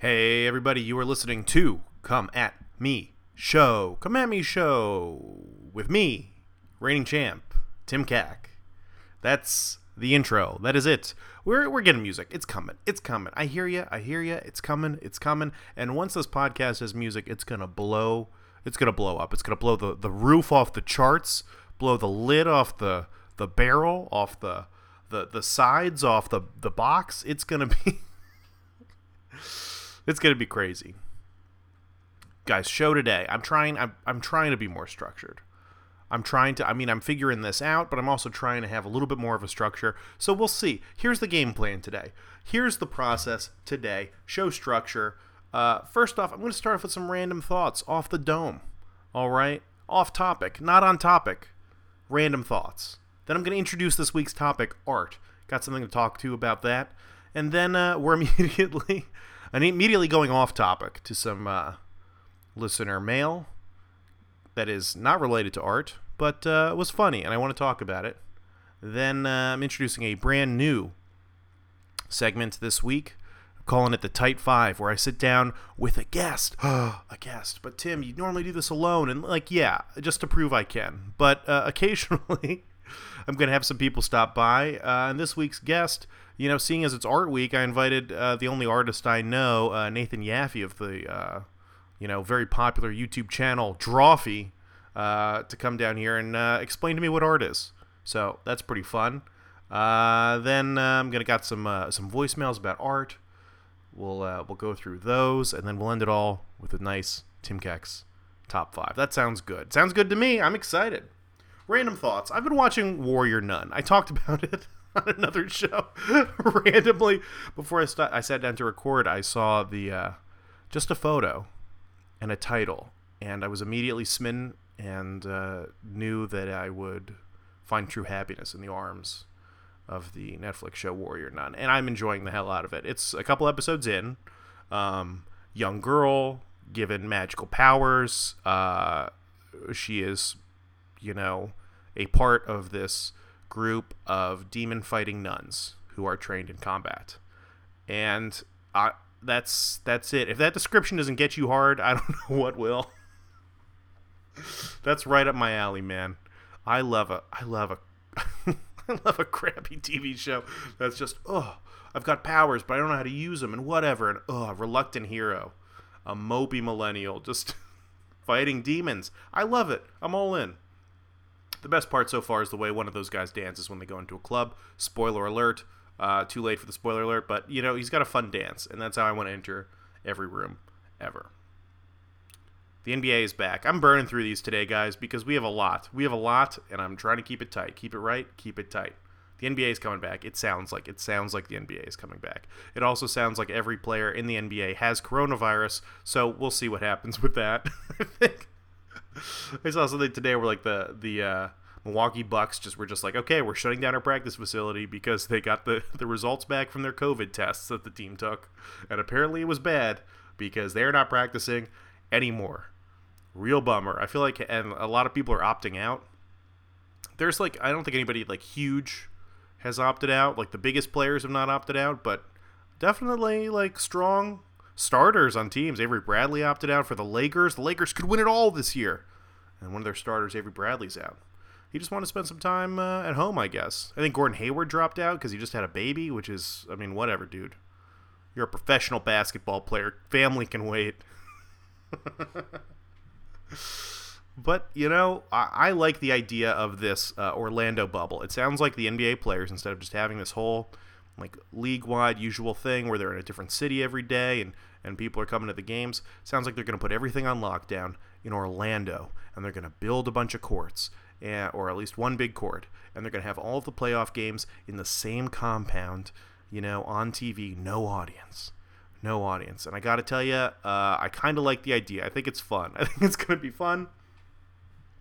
Hey, everybody, you are listening to Come At Me Show. Come At Me Show with me, reigning champ, Tim Cack. That's the intro. That is it. We're, we're getting music. It's coming. It's coming. I hear you. I hear you. It's coming. It's coming. And once this podcast has music, it's going to blow. It's going to blow up. It's going to blow the, the roof off the charts, blow the lid off the, the barrel, off the, the, the sides, off the, the box. It's going to be. It's gonna be crazy, guys. Show today. I'm trying. I'm, I'm trying to be more structured. I'm trying to. I mean, I'm figuring this out, but I'm also trying to have a little bit more of a structure. So we'll see. Here's the game plan today. Here's the process today. Show structure. Uh, first off, I'm going to start off with some random thoughts off the dome. All right, off topic, not on topic. Random thoughts. Then I'm going to introduce this week's topic, art. Got something to talk to about that. And then uh, we're immediately and immediately going off topic to some uh, listener mail that is not related to art, but uh, was funny, and I want to talk about it. Then uh, I'm introducing a brand new segment this week. I'm calling it the Tight Five, where I sit down with a guest. a guest. But Tim, you normally do this alone, and like, yeah, just to prove I can. But uh, occasionally, I'm going to have some people stop by. Uh, and this week's guest you know, seeing as it's art week, I invited uh, the only artist I know, uh, Nathan Yaffe of the, uh, you know, very popular YouTube channel Drawfee, uh, to come down here and uh, explain to me what art is. So that's pretty fun. Uh, then I'm gonna got some some voicemails about art. We'll we'll go through those, and then we'll end it all with a nice Tim Kex top five. That sounds good. Sounds good to me. I'm excited. Random thoughts. I've been watching Warrior Nun. I talked about it on another show randomly before I st- I sat down to record. I saw the uh, just a photo and a title, and I was immediately smitten and uh, knew that I would find true happiness in the arms of the Netflix show Warrior Nun, and I'm enjoying the hell out of it. It's a couple episodes in. Um, young girl given magical powers. Uh, she is, you know, a part of this group of demon fighting nuns who are trained in combat. And I, that's that's it. If that description doesn't get you hard, I don't know what will. that's right up my alley, man. I love a I love a I love a crappy TV show that's just oh I've got powers but I don't know how to use them and whatever and oh reluctant hero, a mopey millennial just fighting demons. I love it. I'm all in. The best part so far is the way one of those guys dances when they go into a club. Spoiler alert. Uh, too late for the spoiler alert, but you know he's got a fun dance, and that's how I want to enter every room ever. The NBA is back. I'm burning through these today, guys, because we have a lot. We have a lot, and I'm trying to keep it tight. Keep it right. Keep it tight. The NBA is coming back. It sounds like it sounds like the NBA is coming back. It also sounds like every player in the NBA has coronavirus, so we'll see what happens with that. I think I saw something today where like the the uh, Milwaukee Bucks just were just like, okay, we're shutting down our practice facility because they got the the results back from their COVID tests that the team took, and apparently it was bad because they're not practicing anymore. Real bummer. I feel like, and a lot of people are opting out. There's like, I don't think anybody like huge has opted out. Like the biggest players have not opted out, but definitely like strong starters on teams. Avery Bradley opted out for the Lakers. The Lakers could win it all this year. And one of their starters, Avery Bradley's out. He just wanted to spend some time uh, at home, I guess. I think Gordon Hayward dropped out because he just had a baby, which is, I mean, whatever, dude. You're a professional basketball player. Family can wait. but, you know, I, I, like the idea of this uh, Orlando bubble. It sounds like the NBA players, instead of just having this whole like league wide usual thing where they're in a different city every day and and people are coming to the games. Sounds like they're going to put everything on lockdown in Orlando, and they're going to build a bunch of courts, or at least one big court, and they're going to have all of the playoff games in the same compound, you know, on TV, no audience. No audience. And I got to tell you, uh, I kind of like the idea. I think it's fun. I think it's going to be fun.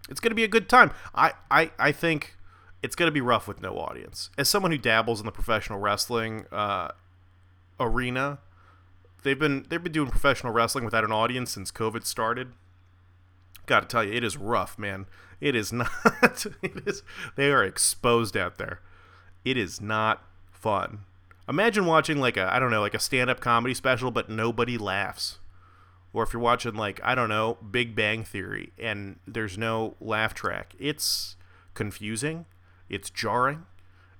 It's going to be a good time. I, I, I think it's going to be rough with no audience. As someone who dabbles in the professional wrestling uh, arena, they've been they've been doing professional wrestling without an audience since COVID started. Got to tell you, it is rough, man. It is not. it is. They are exposed out there. It is not fun. Imagine watching like a I don't know like a stand up comedy special, but nobody laughs. Or if you're watching like I don't know Big Bang Theory and there's no laugh track, it's confusing, it's jarring.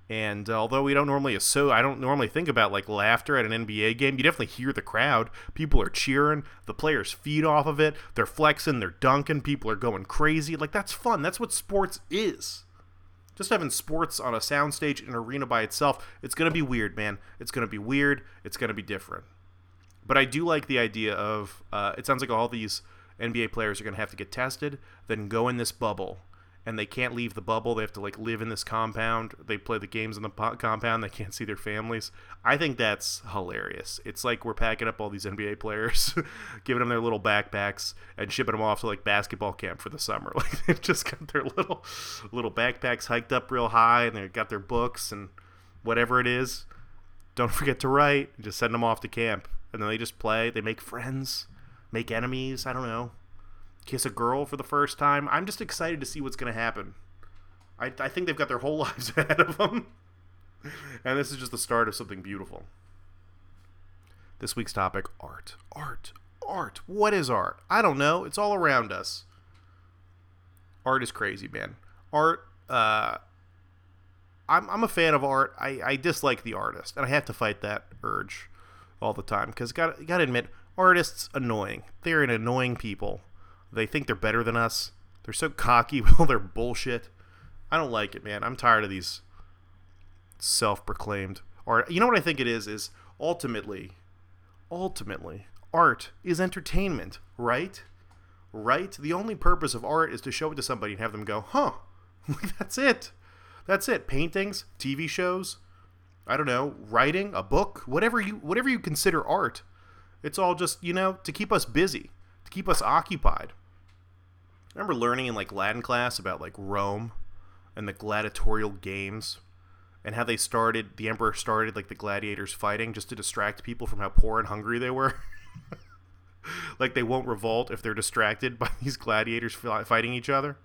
And although we don't normally so I don't normally think about like laughter at an NBA game, you definitely hear the crowd. People are cheering, the players feed off of it, they're flexing, they're dunking, people are going crazy. Like that's fun. That's what sports is. Just having sports on a soundstage in an arena by itself, it's gonna be weird, man. It's gonna be weird. It's gonna be different. But I do like the idea of uh, it sounds like all these NBA players are gonna have to get tested, then go in this bubble and they can't leave the bubble. They have to like live in this compound. They play the games in the po- compound. They can't see their families. I think that's hilarious. It's like we're packing up all these NBA players, giving them their little backpacks and shipping them off to like basketball camp for the summer. Like they've just got their little little backpacks hiked up real high, and they've got their books and whatever it is. Don't forget to write. Just send them off to camp, and then they just play. They make friends, make enemies. I don't know kiss a girl for the first time. I'm just excited to see what's going to happen. I, I think they've got their whole lives ahead of them. and this is just the start of something beautiful. This week's topic art. Art. Art. What is art? I don't know. It's all around us. Art is crazy, man. Art, uh, I'm, I'm a fan of art. I, I dislike the artist, and I have to fight that urge all the time because got got to admit, artists annoying. They're an annoying people. They think they're better than us. They're so cocky with all their bullshit. I don't like it, man. I'm tired of these self-proclaimed art. You know what I think it is? Is ultimately, ultimately, art is entertainment, right? Right? The only purpose of art is to show it to somebody and have them go, huh? That's it. That's it. Paintings, TV shows, I don't know, writing, a book, whatever you whatever you consider art. It's all just, you know, to keep us busy, to keep us occupied. I remember learning in like Latin class about like Rome and the gladiatorial games and how they started the emperor started like the gladiators fighting just to distract people from how poor and hungry they were. like they won't revolt if they're distracted by these gladiators fighting each other.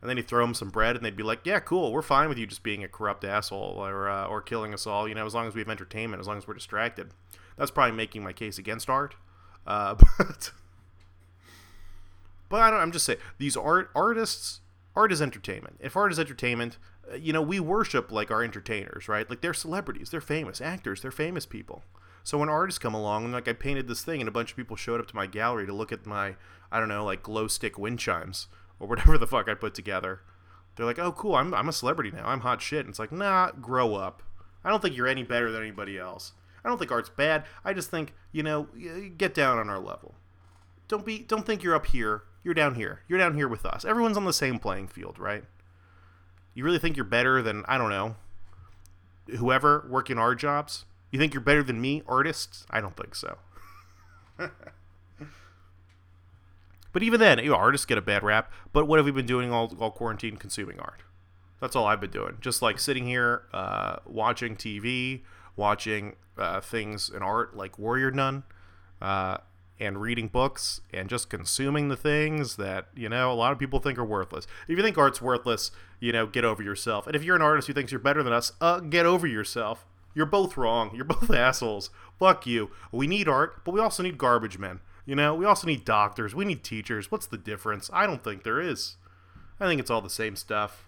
And then you throw them some bread, and they'd be like, "Yeah, cool. We're fine with you just being a corrupt asshole or uh, or killing us all. You know, as long as we have entertainment, as long as we're distracted." That's probably making my case against art. Uh, but but I am just saying these art artists. Art is entertainment. If art is entertainment, uh, you know we worship like our entertainers, right? Like they're celebrities, they're famous actors, they're famous people. So when artists come along and like I painted this thing and a bunch of people showed up to my gallery to look at my I don't know like glow stick wind chimes or whatever the fuck I put together, they're like, oh cool, I'm I'm a celebrity now, I'm hot shit. And it's like, nah, grow up. I don't think you're any better than anybody else. I don't think art's bad. I just think you know get down on our level. Don't be don't think you're up here you're down here. You're down here with us. Everyone's on the same playing field, right? You really think you're better than, I don't know, whoever working our jobs? You think you're better than me, artists? I don't think so. but even then, you know, artists get a bad rap. But what have we been doing all, all quarantine? Consuming art. That's all I've been doing. Just like sitting here, uh, watching TV, watching uh, things in art like Warrior Nun, uh, and reading books and just consuming the things that you know a lot of people think are worthless. If you think art's worthless, you know, get over yourself. And if you're an artist who thinks you're better than us, uh, get over yourself. You're both wrong. You're both assholes. Fuck you. We need art, but we also need garbage men. You know, we also need doctors. We need teachers. What's the difference? I don't think there is. I think it's all the same stuff.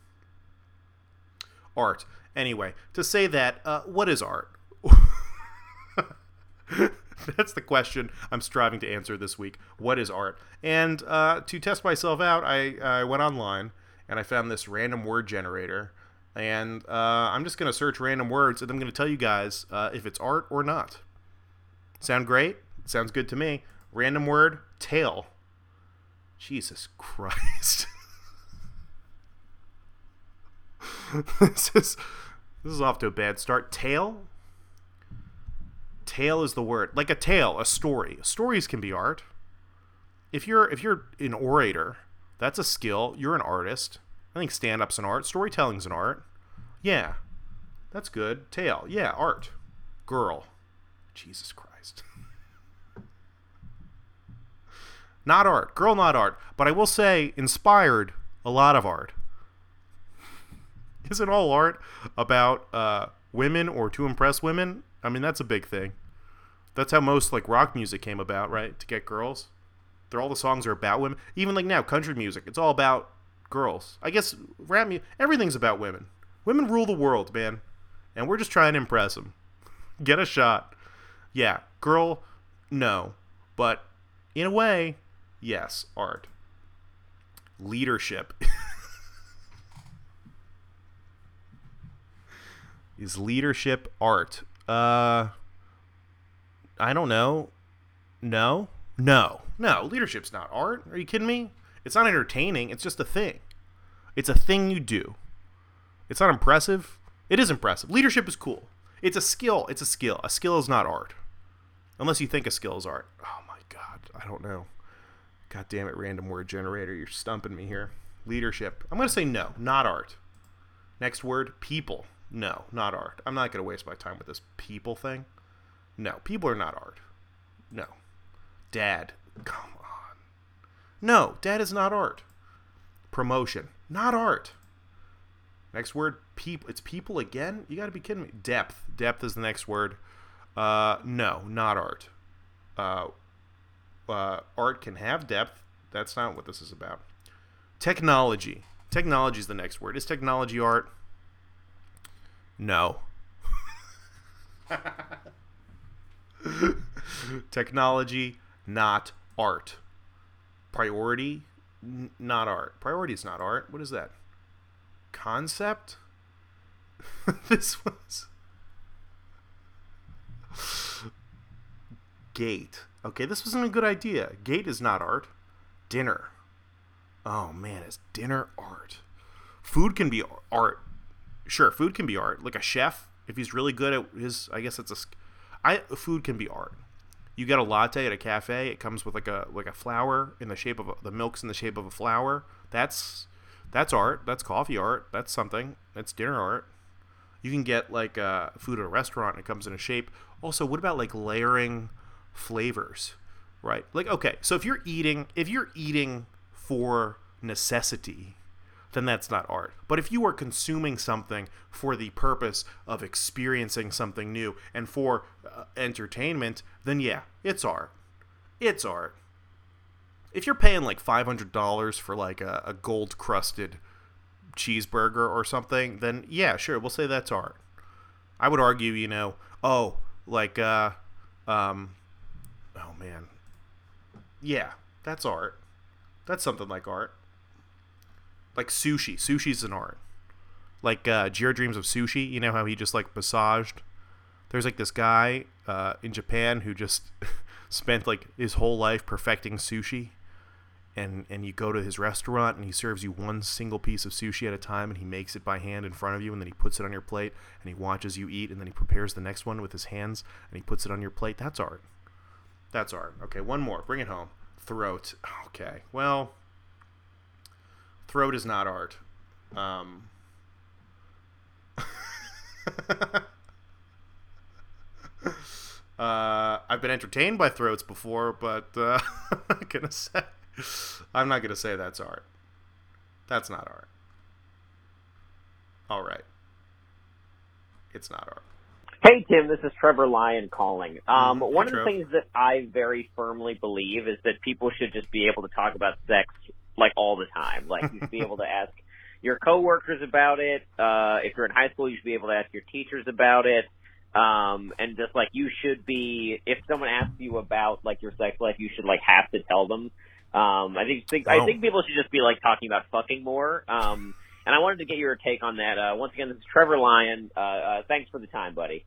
Art. Anyway, to say that, uh, what is art? That's the question I'm striving to answer this week. What is art? And uh, to test myself out, I, I went online and I found this random word generator. And uh, I'm just going to search random words and I'm going to tell you guys uh, if it's art or not. Sound great? Sounds good to me. Random word, tail. Jesus Christ. this is this is off to a bad start. Tail? Tale is the word. Like a tale, a story. Stories can be art. If you're if you're an orator, that's a skill. You're an artist. I think stand-up's an art. Storytelling's an art. Yeah. That's good. Tale. Yeah, art. Girl. Jesus Christ. not art. Girl, not art. But I will say, inspired a lot of art. Isn't all art about uh, women or to impress women. I mean, that's a big thing. That's how most like rock music came about, right? To get girls. They're all the songs are about women. Even like now, country music, it's all about girls. I guess rap music, everything's about women. Women rule the world, man, and we're just trying to impress them. Get a shot. Yeah, girl, no, but in a way, yes, art. Leadership. Is leadership art? Uh I don't know. No. No. No, leadership's not art. Are you kidding me? It's not entertaining, it's just a thing. It's a thing you do. It's not impressive. It is impressive. Leadership is cool. It's a skill. It's a skill. A skill is not art. Unless you think a skill is art. Oh my god, I don't know. God damn it, random word generator, you're stumping me here. Leadership. I'm going to say no, not art. Next word, people. No, not art. I'm not going to waste my time with this people thing. No, people are not art. No. Dad. Come on. No, dad is not art. Promotion. Not art. Next word, people. It's people again? You got to be kidding me. Depth. Depth is the next word. Uh, no, not art. Uh, uh, art can have depth. That's not what this is about. Technology. Technology is the next word. Is technology art? No. Technology, not art. Priority, n- not art. Priority is not art. What is that? Concept? this was. Gate. Okay, this wasn't a good idea. Gate is not art. Dinner. Oh man, is dinner art? Food can be art. Sure, food can be art. Like a chef, if he's really good at his, I guess it's a. I food can be art. You get a latte at a cafe. It comes with like a like a flower in the shape of a, the milk's in the shape of a flower. That's that's art. That's coffee art. That's something. That's dinner art. You can get like uh, food at a restaurant. It comes in a shape. Also, what about like layering flavors? Right. Like okay, so if you're eating if you're eating for necessity, then that's not art. But if you are consuming something for the purpose of experiencing something new and for uh, entertainment, then yeah, it's art. It's art. If you're paying like $500 for like a, a gold crusted cheeseburger or something, then yeah, sure, we'll say that's art. I would argue, you know, oh, like, uh, um, oh man. Yeah, that's art. That's something like art like sushi. Sushi's an art. Like uh, Jiro Dreams of Sushi. You know how he just like massaged. There's like this guy uh, in Japan who just spent like his whole life perfecting sushi, and and you go to his restaurant and he serves you one single piece of sushi at a time, and he makes it by hand in front of you, and then he puts it on your plate, and he watches you eat, and then he prepares the next one with his hands, and he puts it on your plate. That's art. That's art. Okay, one more. Bring it home. Throat. Okay. Well, throat is not art. Um, uh, I've been entertained by throats before, but uh, I'm not gonna say. I'm not gonna say that's art. That's not art. All right. It's not art. Hey Tim, this is Trevor Lyon calling. Um, Hey, one of the Trev. things that I very firmly believe is that people should just be able to talk about sex like all the time. Like you should be able to ask your coworkers about it. Uh, if you're in high school, you should be able to ask your teachers about it. Um, and just like you should be, if someone asks you about like your sex life, you should like have to tell them. Um, I think, think Oh. I think people should just be like talking about fucking more. Um, and I wanted to get your take on that. Uh, once again, this is Trevor Lyon. Uh, uh, thanks for the time, buddy.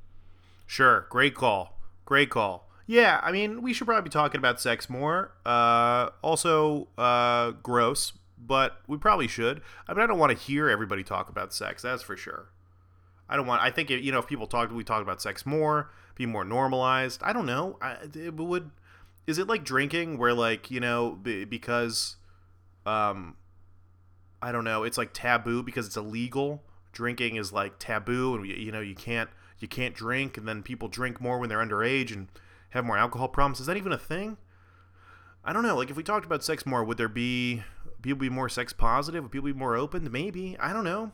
Sure. Great call. Great call. Yeah, I mean, we should probably be talking about sex more. Uh, also, uh, gross, but we probably should. I mean, I don't want to hear everybody talk about sex. That's for sure. I don't want. I think you know, if people talked, we talk about sex more, be more normalized. I don't know. I, it would. Is it like drinking, where like you know, be, because, um, I don't know. It's like taboo because it's illegal. Drinking is like taboo, and you know you can't you can't drink, and then people drink more when they're underage and have more alcohol problems. Is that even a thing? I don't know. Like if we talked about sex more, would there be people be more sex positive? Would people be more open? Maybe. I don't know.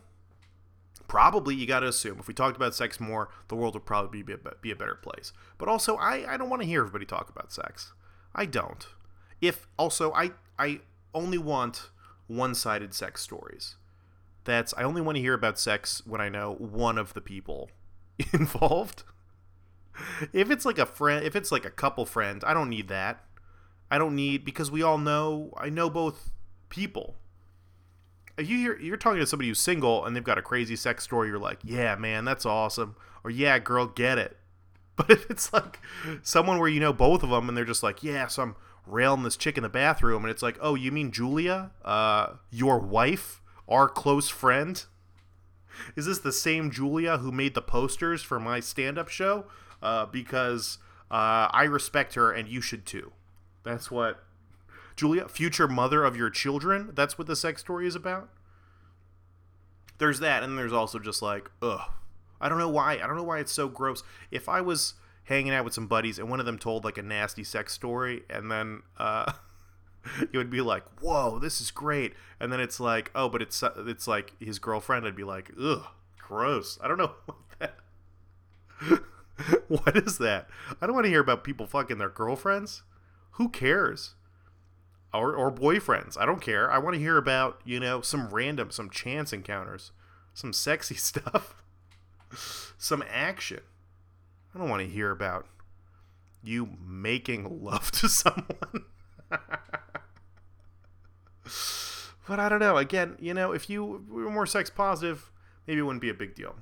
probably you got to assume if we talked about sex more, the world would probably be a, be a better place. But also, I, I don't want to hear everybody talk about sex. I don't. If also, I I only want one-sided sex stories. That's I only want to hear about sex when I know one of the people involved. If it's like a friend, if it's like a couple friends, I don't need that. I don't need because we all know I know both people. If you hear you're talking to somebody who's single and they've got a crazy sex story, you're like, yeah, man, that's awesome, or yeah, girl, get it. But if it's like someone where you know both of them and they're just like, yeah, so I'm railing this chick in the bathroom, and it's like, oh, you mean Julia, uh, your wife, our close friend? Is this the same Julia who made the posters for my stand-up show? Uh, because uh, I respect her, and you should too. That's what Julia, future mother of your children. That's what the sex story is about. There's that, and there's also just like, ugh. I don't know why. I don't know why it's so gross. If I was hanging out with some buddies and one of them told like a nasty sex story, and then uh, it would be like, "Whoa, this is great," and then it's like, "Oh, but it's it's like his girlfriend." I'd be like, "Ugh, gross." I don't know what is that? I don't want to hear about people fucking their girlfriends. Who cares? Or, or boyfriends. I don't care. I want to hear about, you know, some random, some chance encounters, some sexy stuff some action. I don't want to hear about you making love to someone. but I don't know. Again, you know, if you were more sex positive, maybe it wouldn't be a big deal.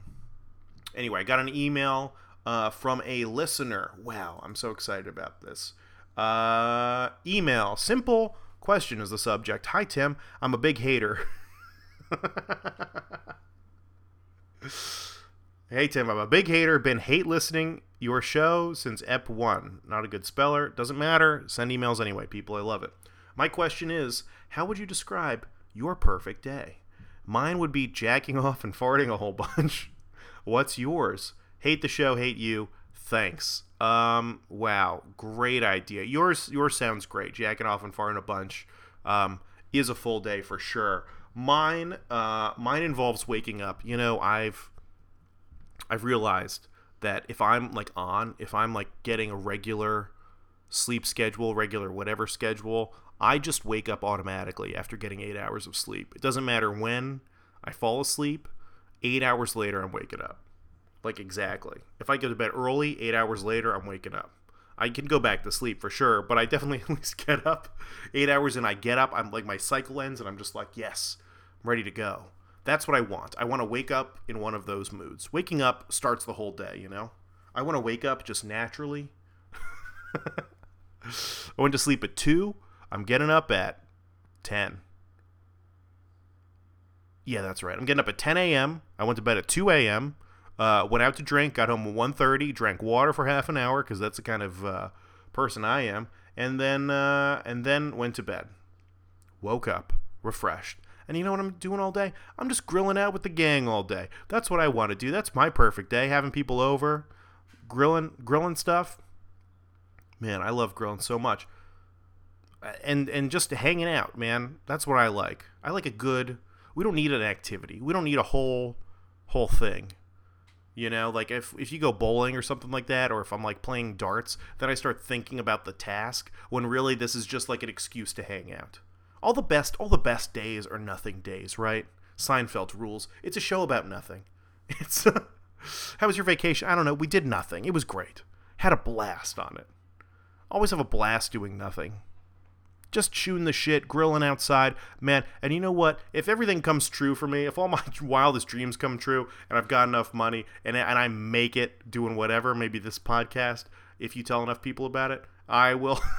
Anyway, I got an email uh, from a listener. Wow, I'm so excited about this. Uh, email simple question is the subject. Hi, Tim. I'm a big hater. Hey Tim, I'm a big hater. Been hate listening your show since Ep one. Not a good speller. Doesn't matter. Send emails anyway, people. I love it. My question is, how would you describe your perfect day? Mine would be jacking off and farting a whole bunch. What's yours? Hate the show, hate you. Thanks. Um, wow, great idea. Yours, yours sounds great. Jacking off and farting a bunch um, is a full day for sure. Mine, uh, mine involves waking up. You know, I've I've realized that if I'm like on, if I'm like getting a regular sleep schedule, regular whatever schedule, I just wake up automatically after getting eight hours of sleep. It doesn't matter when I fall asleep, eight hours later, I'm waking up. Like exactly. If I go to bed early, eight hours later, I'm waking up. I can go back to sleep for sure, but I definitely at least get up eight hours and I get up. I'm like, my cycle ends and I'm just like, yes, I'm ready to go. That's what I want. I want to wake up in one of those moods. Waking up starts the whole day, you know? I want to wake up just naturally. I went to sleep at 2. I'm getting up at 10. Yeah, that's right. I'm getting up at 10 a.m. I went to bed at 2 a.m. Uh, went out to drink, got home at 1.30, drank water for half an hour because that's the kind of uh, person I am, and then uh, and then went to bed. Woke up refreshed. And you know what I'm doing all day? I'm just grilling out with the gang all day. That's what I want to do. That's my perfect day. Having people over, grilling, grilling stuff. Man, I love grilling so much. And and just hanging out, man. That's what I like. I like a good. We don't need an activity. We don't need a whole whole thing. You know, like if if you go bowling or something like that, or if I'm like playing darts, then I start thinking about the task when really this is just like an excuse to hang out all the best all the best days are nothing days, right? Seinfeld rules. It's a show about nothing. It's uh, how was your vacation? I don't know. We did nothing. It was great. Had a blast on it. Always have a blast doing nothing. Just shooting the shit, grilling outside, man. And you know what? If everything comes true for me, if all my wildest dreams come true, and I've got enough money, and and I make it doing whatever, maybe this podcast, if you tell enough people about it, I will.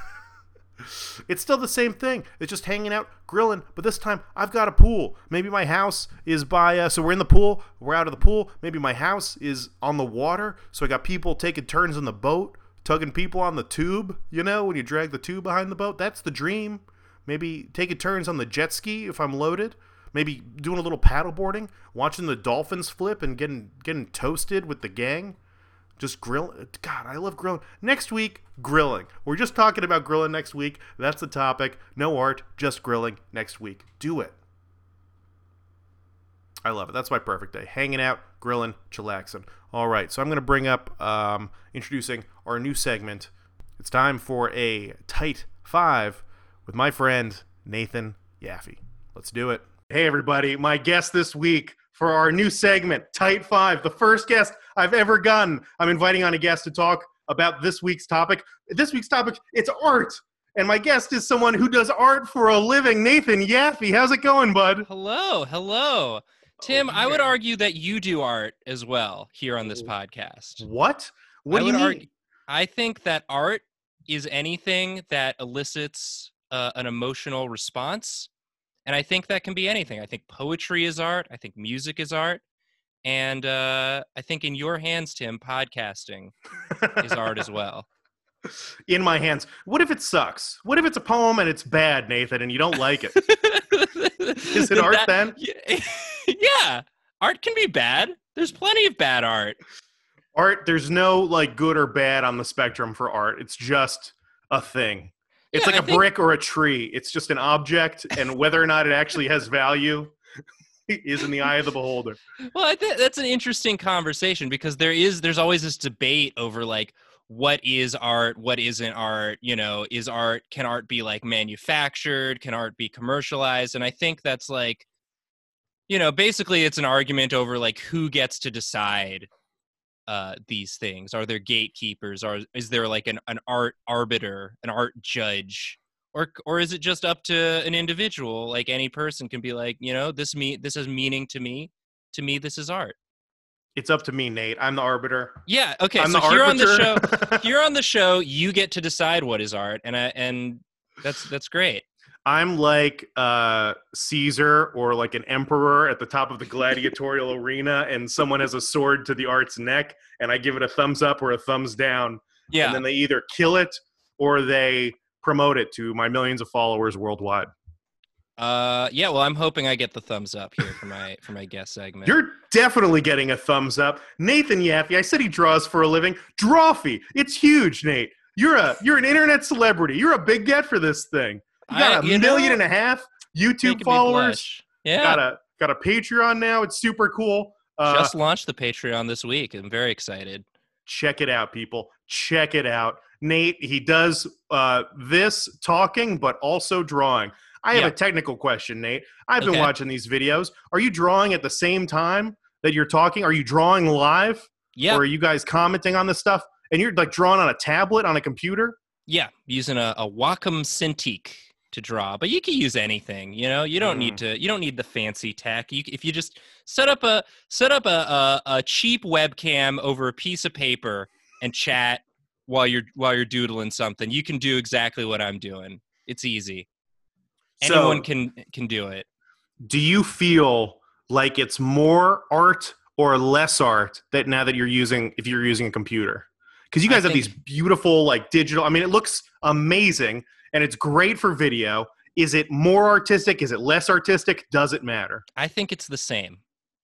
It's still the same thing. It's just hanging out, grilling, but this time I've got a pool. Maybe my house is by, uh, so we're in the pool, we're out of the pool. Maybe my house is on the water, so I got people taking turns in the boat, tugging people on the tube, you know, when you drag the tube behind the boat. That's the dream. Maybe taking turns on the jet ski if I'm loaded. Maybe doing a little paddleboarding, watching the dolphins flip and getting getting toasted with the gang. Just grill. God, I love grilling. Next week, grilling. We're just talking about grilling next week. That's the topic. No art, just grilling next week. Do it. I love it. That's my perfect day. Hanging out, grilling, chillaxing. All right, so I'm going to bring up, um, introducing our new segment. It's time for a tight five with my friend Nathan Yaffe. Let's do it. Hey, everybody. My guest this week for our new segment, Tight Five, the first guest I've ever gotten. I'm inviting on a guest to talk about this week's topic. This week's topic, it's art. And my guest is someone who does art for a living, Nathan Yaffe. How's it going, bud? Hello, hello. Tim, Oh, I would argue that you do art as well here on this podcast. What? What I do you mean? argue- I think that art is anything that elicits uh, an emotional response. And I think that can be anything. I think poetry is art. I think music is art. And uh, I think in your hands, Tim, podcasting is art as well. In my hands. What if it sucks? What if it's a poem and it's bad, Nathan, and you don't like it? is it art then? Yeah. Yeah, art can be bad. There's plenty of bad art. art, there's no like good or bad on the spectrum for art. It's just a thing. It's Yeah, like I a think- brick or a tree. It's just an object, and whether or not it actually has value is in the eye of the beholder. Well, I think that's an interesting conversation because there is there's always this debate over like what is art, what isn't art, you know, is art can art be like manufactured, can art be commercialized? And I think that's like you know, basically it's an argument over like who gets to decide uh these things. Are there gatekeepers? Or is there like an, an art arbiter, an art judge? Or, or is it just up to an individual like any person can be like you know this me this has meaning to me to me this is art It's up to me, Nate. I'm the arbiter. yeah okay I'm so here on the show here on the show you get to decide what is art and I, and that's that's great I'm like uh, Caesar or like an emperor at the top of the gladiatorial arena, and someone has a sword to the art's neck, and I give it a thumbs up or a thumbs down, yeah and then they either kill it or they promote it to my millions of followers worldwide. uh yeah well i'm hoping i get the thumbs up here for my for my guest segment You're definitely getting a thumbs up. Nathan Yaffe, I said he draws for a living. Drawfee. It's huge, Nate. You're a you're an internet celebrity. You're a big get for this thing. You got I- a you million know, and a half YouTube followers. yeah Got a got a Patreon now. It's super cool. Uh, just launched the patreon this week i'm very excited check it out, people. Check it out. Nate, he does uh, this talking, but also drawing. I have Yeah. a technical question, Nate. I've been watching these videos. Are you drawing at the same time that you're talking? Are you drawing live? yeah Or are you guys commenting on this stuff? And you're like drawing on a tablet on a computer? Yeah, using a, a Wacom Cintiq to draw, but you can use anything. You know, you don't Mm. need to. You don't need the fancy tech. You, if you just set up a set up a, a a cheap webcam over a piece of paper and chat while you're while you're doodling something, you can do exactly what I'm doing. It's easy. Anyone So- can can do it. Do you feel like it's more art or less art that now that you're using if you're using a computer? Because you guys have these beautiful like digital. I mean, it looks amazing and it's great for video. Is it more artistic? Is it less artistic? Does it matter? I think it's the same.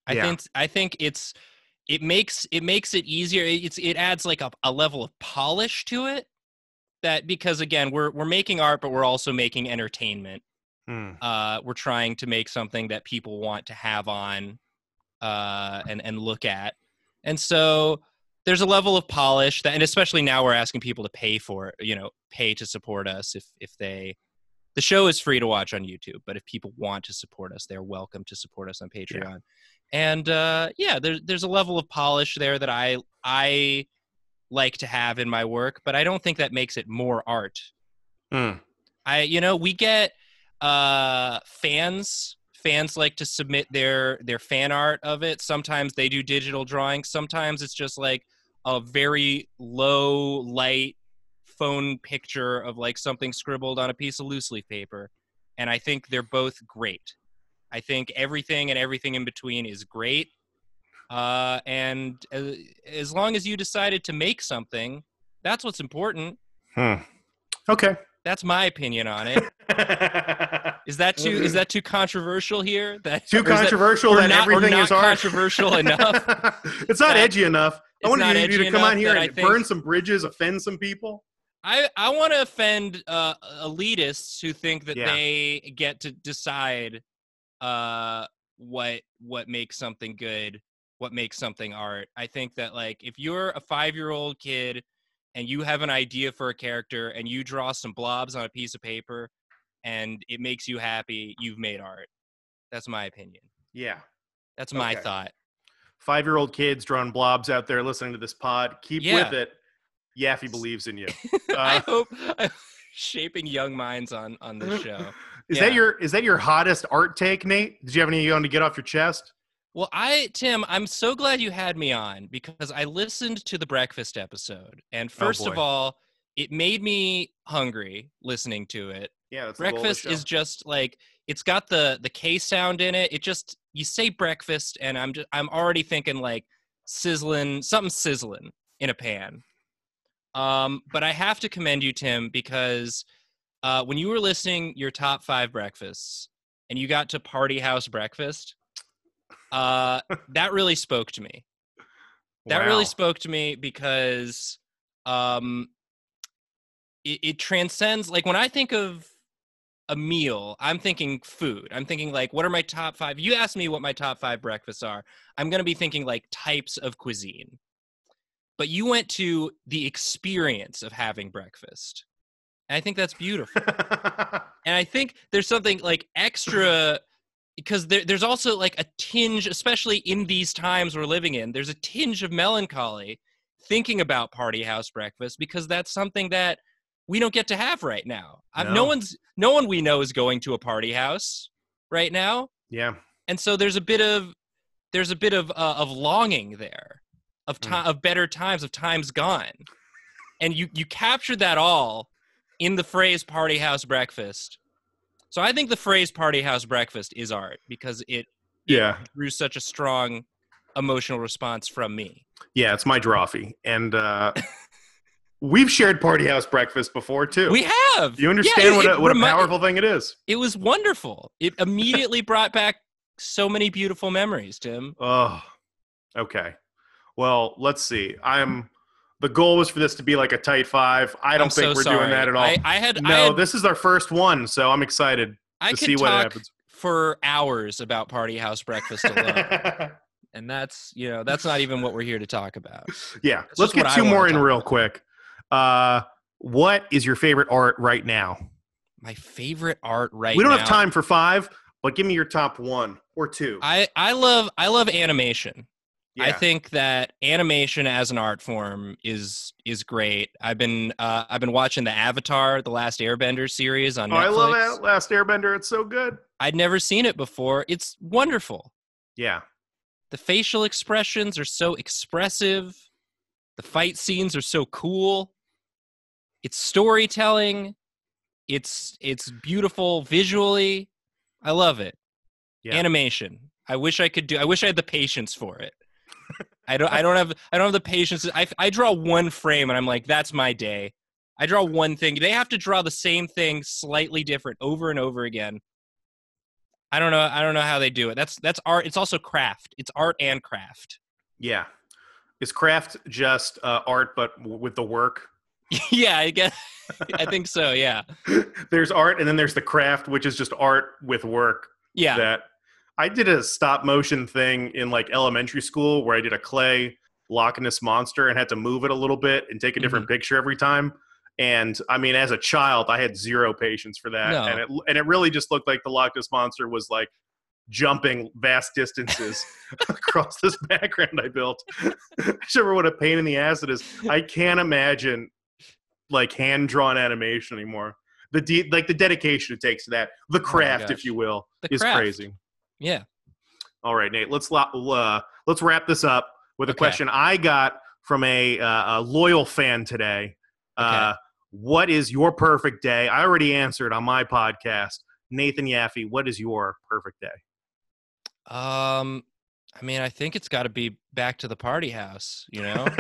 I Yeah. think I think it's it makes it makes it easier. It's it adds like a, a level of polish to it. That because again we're we're making art, but we're also making entertainment. Hmm. Uh, we're trying to make something that people want to have on uh, and and look at, and so there's a level of polish that, and especially now we're asking people to pay for it. You know, pay to support us if if they. The show is free to watch on YouTube, but if people want to support us, they're welcome to support us on Patreon. And uh, yeah, there's there's a level of polish there that I I like to have in my work, but I don't think that makes it more art. Hmm. I you know we get uh fans fans like to submit their their fan art of it sometimes they do digital drawings sometimes it's just like a very low light phone picture of like something scribbled on a piece of loose leaf paper and i think they're both great i think everything and everything in between is great uh and uh, as long as you decided to make something that's what's important Hmm. Okay. that's my opinion on it Is that too is that too controversial here? That Too or is that- controversial or that not- or everything not is art. controversial enough? it's not That- edgy enough. I want you, you to come on here and burn some bridges, offend some people. I I want to offend uh, elitists who think that Yeah. they get to decide uh, what what makes something good, what makes something art. I think that like if you're a 5-year-old kid and you have an idea for a character and you draw some blobs on a piece of paper and it makes you happy, you've made art. That's my opinion. Yeah. That's my Okay. thought. Five year old kids drawing blobs out there listening to this pod. Keep Yeah. with it. Yaffe believes in you. I Uh, hope I'm shaping young minds on on this show. Is Yeah. that your is that your hottest art take, Nate? Did you have any you want to get off your chest? Well, I Tim, I'm so glad you had me on because I listened to the breakfast episode, and first of Oh, boy. all, it made me hungry listening to it. Yeah, that's the goal of the breakfast is just like it's got the the K sound in it. It just you say breakfast, and I'm just I'm already thinking like sizzling something sizzling in a pan. Um, but I have to commend you, Tim, because uh, when you were listing your top five breakfasts and you got to Party House breakfast, uh, that really spoke to me that Wow. really spoke to me because um it, it transcends like when i think of a meal i'm thinking food. I'm thinking like what are my top five? You asked me what my top five breakfasts are. I'm going to be thinking like types of cuisine. But you went to the experience of having breakfast. And i think that's beautiful. And I think there's something like extra because there, there's also like a tinge, especially in these times we're living in, there's a tinge of melancholy thinking about party house breakfast because that's something that we don't get to have right now. No. No. one's no one we know is going to a party house right now, yeah. and so there's a bit of there's a bit of uh, of longing there of Mm. time of better times of times gone, and you you captured that all in the phrase party house breakfast. So I think the phrase party house breakfast is art because it Yeah. drew such a strong emotional response from me. Yeah, it's my drawfee. And uh we've shared party house breakfast before too. We have. you understand Yeah, what, a, what a powerful thing it is. It was wonderful. It immediately brought back so many beautiful memories, Tim. Oh, okay. Well, let's see. I'm. The goal was for this to be like a tight five. I don't I'm think so we're sorry. doing that at all. I, I had I, no, had, this is our first one, so I'm excited I to see what talk happens. for hours about party house breakfast alone. and that's you know that's not even what we're here to talk about yeah, That's let's get two more in real quick. Uh, what is your favorite art right now? my favorite art right we don't now have time for five, but give me your top one or two. i i love i love animation i think that animation as an art form is is great i've been uh i've been watching the avatar the last airbender series on Oh, netflix I love that Last Airbender. It's so good. i'd never seen it before it's wonderful Yeah. the facial expressions are so expressive the fight scenes are so cool it's storytelling. It's it's beautiful visually. I love it. Yeah. animation. I wish i could do i wish i had the patience for it. I don't i don't have i don't have the patience. I i draw one frame and i'm like that's my day. I draw one thing. They have to draw the same thing slightly different over and over again. I don't know i don't know how they do it. That's that's art. It's also craft. It's art and craft. Yeah. Is craft just uh, art, but w- with the work? yeah i guess i think so yeah there's art, and then there's the craft, which is just art with work. yeah That I did a stop motion thing in like elementary school where I did a clay Loch Ness monster and had to move it a little bit and take a different Mm-hmm. picture every time. And I mean, as a child, I had zero patience for that, No. and it and it really just looked like the Loch Ness monster was like jumping vast distances across this background I built. I just remember what a pain in the ass it is. I can't imagine like hand drawn animation anymore. The de- like the dedication it takes to that, the craft, if Oh gosh. you will, The is craft. crazy. yeah All right, Nate. Let's uh, let's wrap this up with a Okay. question I got from a, uh, a loyal fan today. Uh, what is your perfect day? I already answered on my podcast. Nathan Yaffe, what is your perfect day? um i mean i think it's got to be back to the party house you know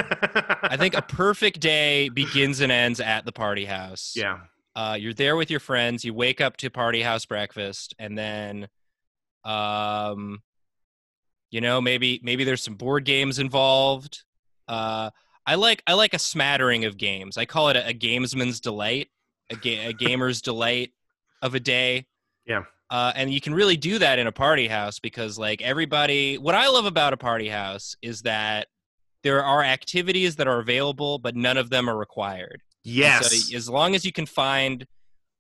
I think a perfect day begins and ends at the party house. yeah, Uh, you're there with your friends. You wake up to party house breakfast, and then, um, you know, maybe maybe there's some board games involved. Uh, I like I like a smattering of games. I call it a, a gamesman's delight, a, ga- a gamer's delight of a day. Yeah. Uh, and you can really do that in a party house because like everybody what i love about a party house is that there are activities that are available but none of them are required Yes. so as long as you can find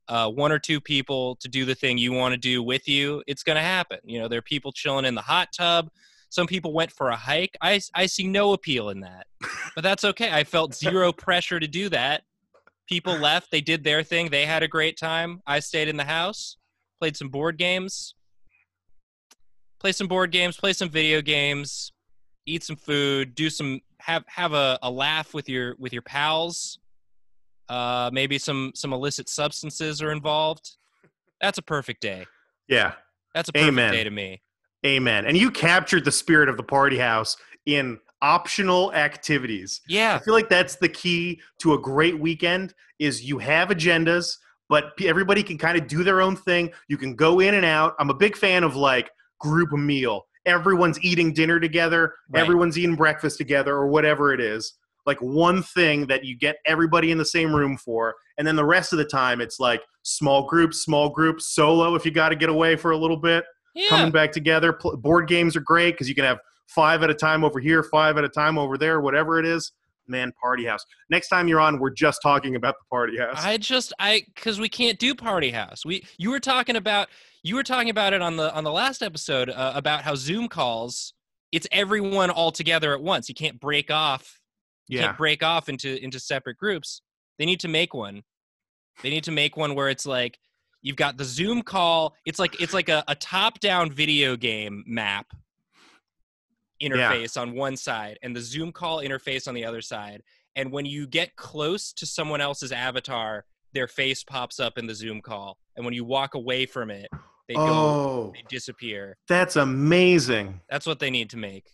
uh, one or two people to do the thing you want to do with you, it's going to happen. You know, there are people chilling in the hot tub. Some people went for a hike. I, I see no appeal in that, but that's okay. I felt zero pressure to do that. People left. They did their thing. They had a great time. I stayed in the house, played some board games, play some board games, play some video games, eat some food, do some have have a, a laugh with your with your pals uh, maybe some some illicit substances are involved. That's a perfect day. yeah. That's a perfect Amen. day to me. Amen. And you captured the spirit of the party house in optional activities. Yeah. I feel like that's the key to a great weekend is you have agendas, but everybody can kind of do their own thing. You can go in and out. I'm a big fan of like group meal. Everyone's eating dinner together, Right. everyone's eating breakfast together or whatever it is. Like one thing that you get everybody in the same room for, and then the rest of the time it's like small groups, small groups, solo if you got to get away for a little bit yeah, coming back together. Board games are great because you can have five at a time over here, five at a time over there, whatever it is. Man, party house. Next time you're on, we're just talking about the party house. I just I because we can't do party house. We you were talking about you were talking about it on the on the last episode uh, about how Zoom calls. It's everyone all together at once. You can't break off. You yeah, can't break off into into separate groups. They need to make one. They need to make one where it's like you've got the Zoom call. It's like it's like a, a top down video game map interface on one side and the Zoom call interface on the other side. And when you get close to someone else's avatar, their face pops up in the Zoom call. And when you walk away from it, they go oh, they disappear. that's amazing. That's what they need to make.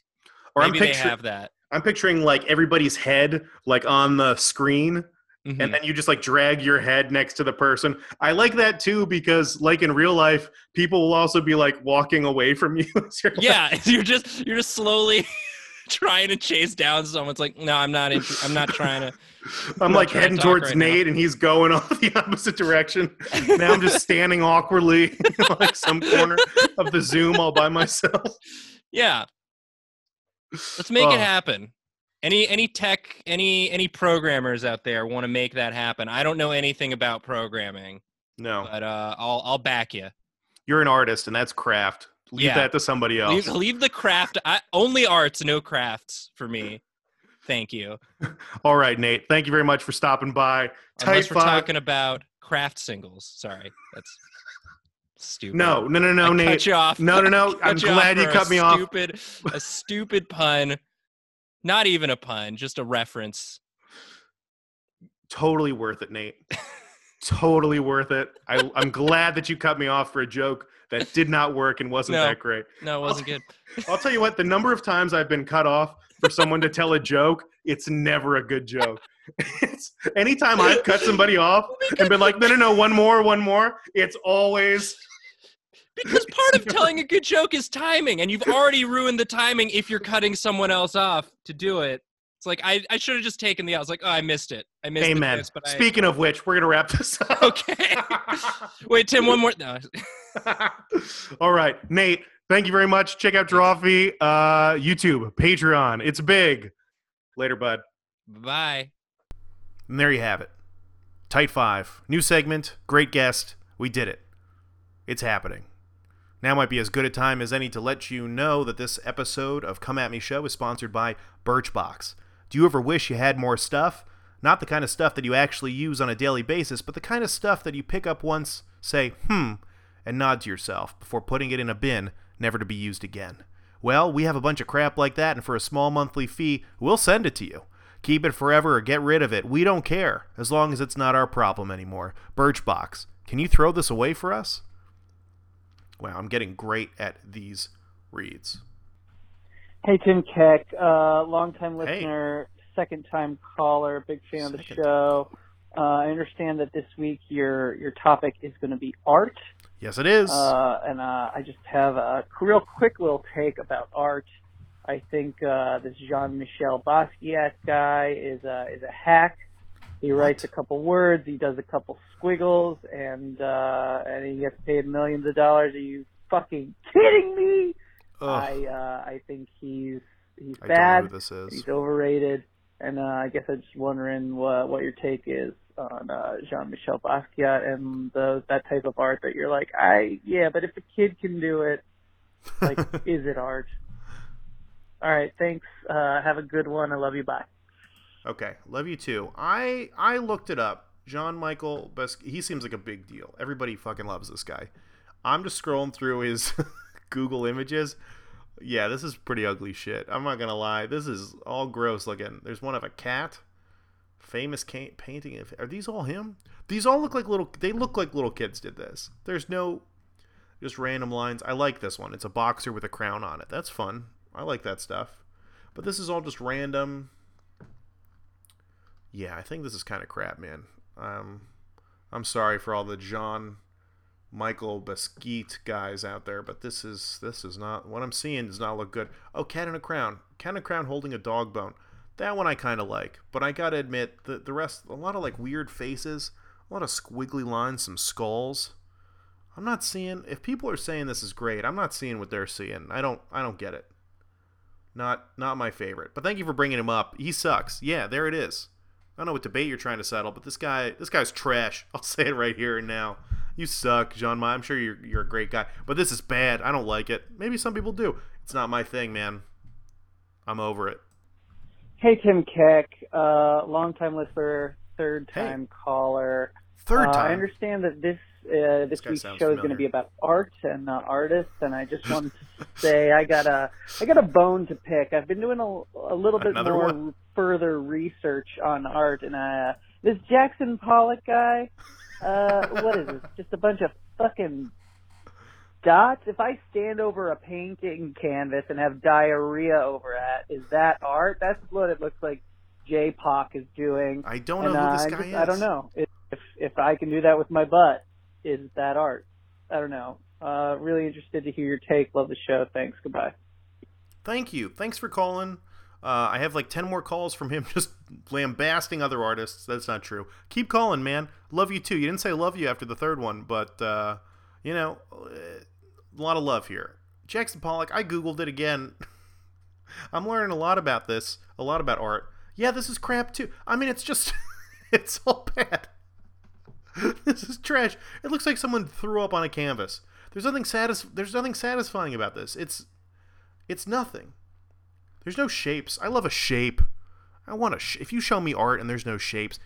Or Maybe I'm, they have that. I'm picturing like everybody's head like on the screen, Mhm. and then you just like drag your head next to the person. I like that too because like in real life, people will also be like walking away from you. you're, like, yeah, you're just you're just slowly trying to chase down someone. It's like, no, I'm not. Inter- I'm not trying to. I'm not like trying to heading towards right now. Nate, and he's going off the opposite direction. now I'm just standing awkwardly in like some corner of the Zoom all by myself. Yeah, let's make Oh. it happen. Any any tech any any programmers out there want to make that happen? I don't know anything about programming, No, but uh, I'll I'll back you. you're an artist, and that's craft. Leave Yeah. that to somebody else. Leave, leave the craft. I, only arts, no crafts for me. Thank you. All right, Nate. Thank you very much for stopping by. Unless we're five. talking about craft singles. Sorry, that's stupid. no, no, no, no, I Nate. Cut you off. No, no, no. I'm glad you cut me off. Stupid, a stupid pun. Not even a pun, just a reference. Totally worth it, Nate. totally worth it. I, I'm glad that you cut me off for a joke that did not work and wasn't No. that great. No, it wasn't good. I'll tell you what, the number of times I've been cut off for someone to tell a joke, it's never a good joke. It's anytime I've cut somebody off oh and been like, no, no, no, one more, one more, it's always Because part of telling a good joke is timing, and you've already ruined the timing if you're cutting someone else off to do it. It's like I, I should have just taken the. I was like, oh, I missed it. I missed the amen. twist, but I, Speaking of which, we're gonna wrap this up. okay. Wait, Tim, one more. No. All right, Nate. Thank you very much. Check out Drawfee, uh, YouTube, Patreon. It's big. Later, bud. Bye. And there you have it. Tight five. New segment. Great guest. We did it. It's happening. Now might be as good a time as any to let you know that this episode of Come At Me Show is sponsored by Birchbox. Do you ever wish you had more stuff? Not the kind of stuff that you actually use on a daily basis, but the kind of stuff that you pick up once, say, hmm, and nod to yourself before putting it in a bin, never to be used again. Well, we have a bunch of crap like that, and for a small monthly fee, we'll send it to you. Keep it forever or get rid of it. We don't care, as long as it's not our problem anymore. Birchbox, can you throw this away for us? Wow, I'm getting great at these reads. Hey, Tim Keck, uh, longtime Hey. listener, second time caller, big fan of the show. Uh, I understand that this week your your topic is going to be art, Yes, it is. uh, and uh, I just have a real quick little take about art. I think uh, this Jean-Michel Basquiat guy is a is a hack. He writes a couple words, he does a couple squiggles, and uh, and he gets paid millions of dollars. Are you fucking kidding me? Ugh, I uh, I think he's he's I don't know bad. who this is. He's overrated, and uh, I guess I'm just wondering what what your take is on uh, Jean-Michel Basquiat and the, that type of art that you're like, I yeah, but if a kid can do it, like, is it art? All right, thanks. Uh, have a good one. I love you. Bye. Okay, love you too. I I looked it up. John Michael he seems like a big deal. Everybody fucking loves this guy. I'm just scrolling through his Google images. Yeah, this is pretty ugly shit. I'm not gonna lie. This is all gross looking. There's one of a cat. Famous ca- painting. of- Are these all him? These all look like little. They look like little kids did this. There's no, just random lines. I like this one. It's a boxer with a crown on it. That's fun. I like that stuff. But this is all just random. Yeah, I think this is kind of crap, man. Um, I'm sorry for all the John Michael Basquiat guys out there, but this is this is not what I'm seeing does not look good. Oh, cat in a crown, cat in a crown holding a dog bone. That one I kind of like, but I gotta admit the the rest a lot of like weird faces, a lot of squiggly lines, some skulls. I'm not seeing if people are saying this is great. I'm not seeing what they're seeing. I don't I don't get it. Not not my favorite. But thank you for bringing him up. He sucks. Yeah, there it is. I don't know what debate you're trying to settle, but this guy, this guy's trash. I'll say it right here and now. You suck, Jean Ma. I'm sure you're you're a great guy, but this is bad. I don't like it. Maybe some people do. It's not my thing, man. I'm over it. Hey, Tim Keck, uh, long-time listener, third-time caller. Third Uh, I understand that this uh, this guy week's show is going to be about art and uh, artists, and I just wanted to say I got a I got a bone to pick. I've been doing a, a little bit Another more one? Further research on art, and uh, this Jackson Pollock guy, uh, what is this? Just a bunch of fucking dots. If I stand over a painting canvas and have diarrhea over it, is that art? That's what it looks like. J-Poc is doing. I don't And, know who uh, this I guy just- is. I don't know if if I can do that with my butt. Is that art? I don't know. Uh, really interested to hear your take. Love the show. Thanks. Goodbye. Thank you. Thanks for calling. Uh, I have like 10 more calls from him just lambasting other artists. That's not true. Keep calling, man. Love you too. You didn't say love you after the third one, but, uh, you know, a lot of love here. Jackson Pollock, I Googled it again. I'm learning a lot about this, a lot about art. Yeah, this is crap too. I mean, it's just, it's all bad. this is trash. It looks like someone threw up on a canvas. There's nothing satis- There's nothing satisfying about this. It's it's nothing. There's no shapes. I love a shape. I want a. Sh- if you show me art and there's no shapes,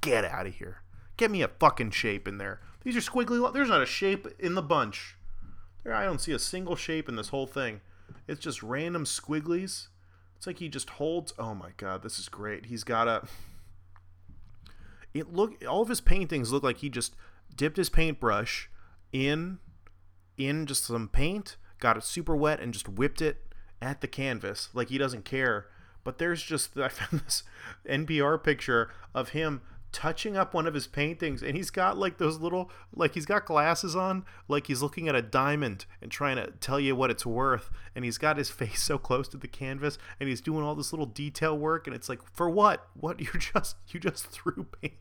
get out of here. Get me a fucking shape in there. These are squiggly. li- There's not a shape in the bunch. There, I don't see a single shape in this whole thing. It's just random squigglies. It's like he just holds. Oh my god, this is great. He's got a. It look. All of his paintings look like he just dipped his paintbrush in in just some paint, got it super wet, and just whipped it at the canvas like he doesn't care. But there's just I found this NPR picture of him touching up one of his paintings, and he's got like those little like he's got glasses on, like he's looking at a diamond and trying to tell you what it's worth, and he's got his face so close to the canvas, and he's doing all this little detail work, and it's like for what? What you just you just threw paint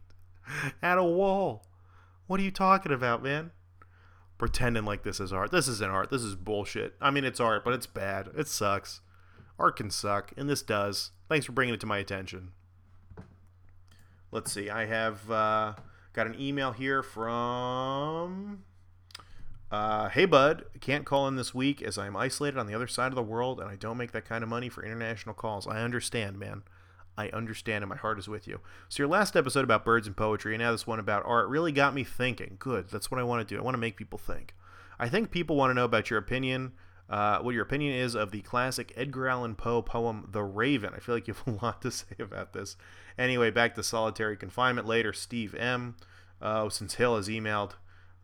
at a wall. What are you talking about, man? Pretending like this is art. This isn't art. This is bullshit. I mean, it's art, but it's bad. It sucks. Art can suck, and this does. Thanks for bringing it to my attention. Let's see. I have uh, got an email here from. Uh, hey, bud. Can't call in this week as I'm isolated on the other side of the world and I don't make that kind of money for international calls. I understand, man. I understand, and my heart is with you. So, your last episode about birds and poetry, and now this one about art, really got me thinking. Good. That's what I want to do. I want to make people think. I think people want to know about your opinion, uh, what your opinion is of the classic Edgar Allan Poe poem, The Raven. I feel like you have a lot to say about this. Anyway, back to solitary confinement later. Steve M. Uh, since Hill has emailed,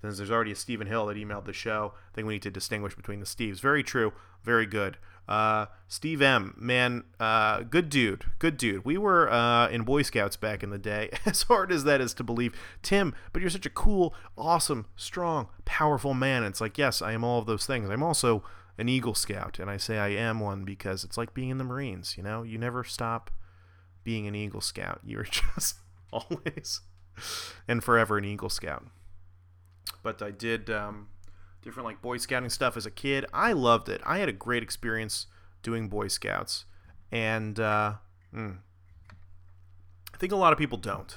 since there's already a Stephen Hill that emailed the show, I think we need to distinguish between the Steves. Very true. Very good. Uh, Steve M, man, uh, good dude, good dude. We were uh, in Boy Scouts back in the day. As hard as that is to believe, Tim, but you're such a cool, awesome, strong, powerful man. And It's like, yes, I am all of those things. I'm also an Eagle Scout, and I say I am one because it's like being in the Marines. You know, you never stop being an Eagle Scout. You're just always, and forever an Eagle Scout. But I did um, different like Boy Scouting stuff as a kid. I loved it. I had a great experience doing Boy Scouts, and uh, mm, I think a lot of people don't.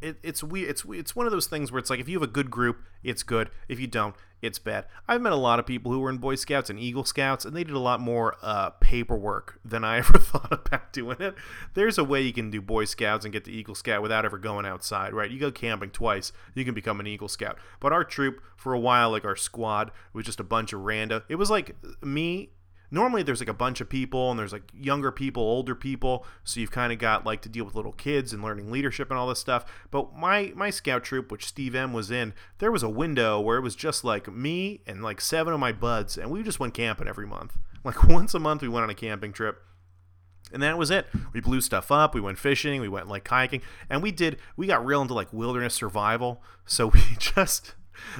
It, it's we it's it's one of those things where it's like if you have a good group, it's good. If you don't, it's bad. I've met a lot of people who were in Boy Scouts and Eagle Scouts, and they did a lot more uh, paperwork than I ever thought about doing it. There's a way you can do Boy Scouts and get to Eagle Scout without ever going outside, right? You go camping twice, you can become an Eagle Scout. But our troop, for a while, like our squad, was just a bunch of random. It was like me normally there's like a bunch of people and there's like younger people older people so you've kind of got like to deal with little kids and learning leadership and all this stuff but my my scout troop which steve m was in there was a window where it was just like me and like seven of my buds and we just went camping every month like once a month we went on a camping trip and that was it. We blew stuff up. We went fishing. We went like kayaking, and we did. We got real into like wilderness survival. So we just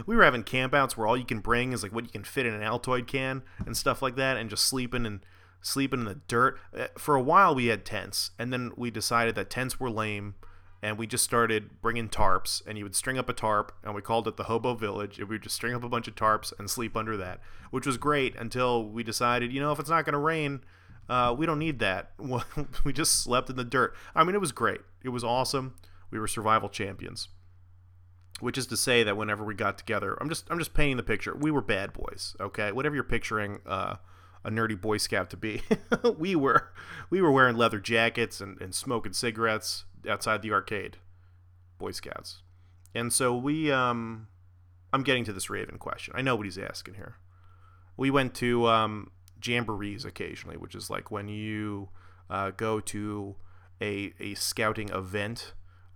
we were having campouts where all you can bring is like what you can fit in an Altoid can and stuff like that, and just sleeping and sleeping in the dirt. Uh, For a while, we had tents, and then we decided that tents were lame, and we just started bringing tarps. And you would string up a tarp, and we called it the Hobo Village. And we would just string up a bunch of tarps and sleep under that, which was great until we decided, you know, if it's not going to rain. Uh, we don't need that. we just slept in the dirt. I mean, it was great. It was awesome. We were survival champions which is to say that whenever we got together, I'm just I'm just painting the picture. We were bad boys, okay? Whatever you're picturing uh, a nerdy Boy Scout to be, we were we were wearing leather jackets and, and smoking cigarettes outside the arcade, Boy Scouts, and so we um, I'm getting to this Raven question. I know what he's asking here. We went to um, jamborees occasionally, which is like when you uh, go to a a scouting event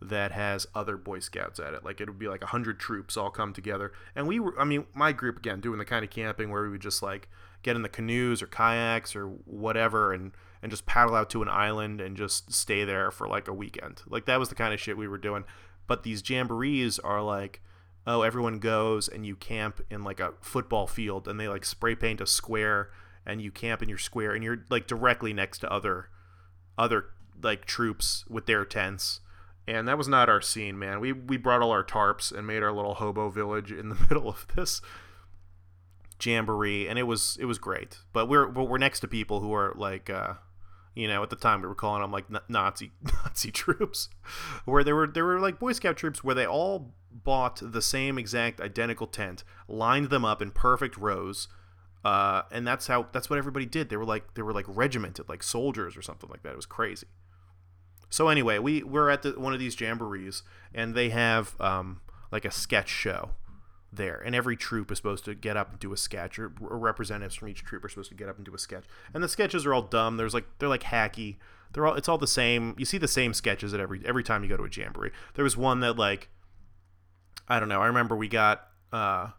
that has other Boy Scouts at it. Like it would be like a hundred troops all come together, and we were. I mean, my group again doing the kind of camping where we would just like get in the canoes or kayaks or whatever, and and just paddle out to an island and just stay there for like a weekend. Like that was the kind of shit we were doing. But these jamborees are like, oh, everyone goes and you camp in like a football field, and they like spray paint a square, and you camp in your square, and you're like directly next to other other like troops with their tents and that was not our scene, man. We we brought all our tarps and made our little hobo village in the middle of this jamboree, and it was it was great. But we're we're next to people who are like, uh, you know, at the time we were calling them like Nazi Nazi troops, where there were there were like Boy Scout troops where they all bought the same exact identical tent, lined them up in perfect rows. Uh, and that's how that's what everybody did. They were like they were like regimented, like soldiers or something like that. It was crazy. So anyway, we we're at the, one of these jamborees, and they have um, like a sketch show there, and every troop is supposed to get up and do a sketch, or, or, representatives from each troop are supposed to get up and do a sketch. And the sketches are all dumb. There's like they're like hacky. They're all it's all the same. You see the same sketches at every every time you go to a jamboree. There was one that like I don't know. I remember we got uh,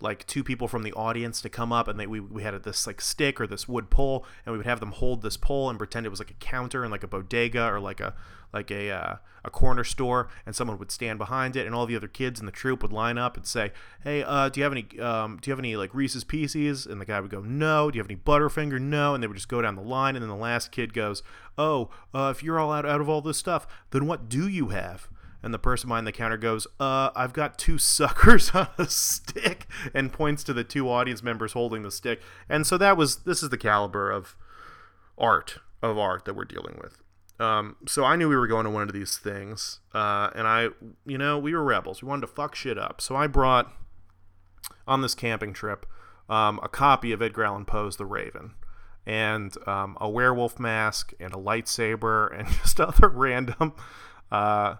like two people from the audience to come up and they we, we had this like stick or this wood pole and we would have them hold this pole and pretend it was like a counter and like a bodega or like a like a uh, a corner store and someone would stand behind it and all the other kids in the troop would line up and say hey uh, do you have any um, do you have any like Reese's Pieces? And the guy would go no. Do you have any Butterfinger? No. And they would just go down the line and then the last kid goes oh uh, if you're all out, out of all this stuff then what do you have and the person behind the counter goes, "Uh, I've got two suckers on a stick," and points to the two audience members holding the stick. And so that was this is the caliber of art of art that we're dealing with. Um, so I knew we were going to one of these things, uh, and I, you know, we were rebels. We wanted to fuck shit up. So I brought on this camping trip um, a copy of Edgar Allan Poe's The Raven and um, a werewolf mask and a lightsaber and just other random. Uh,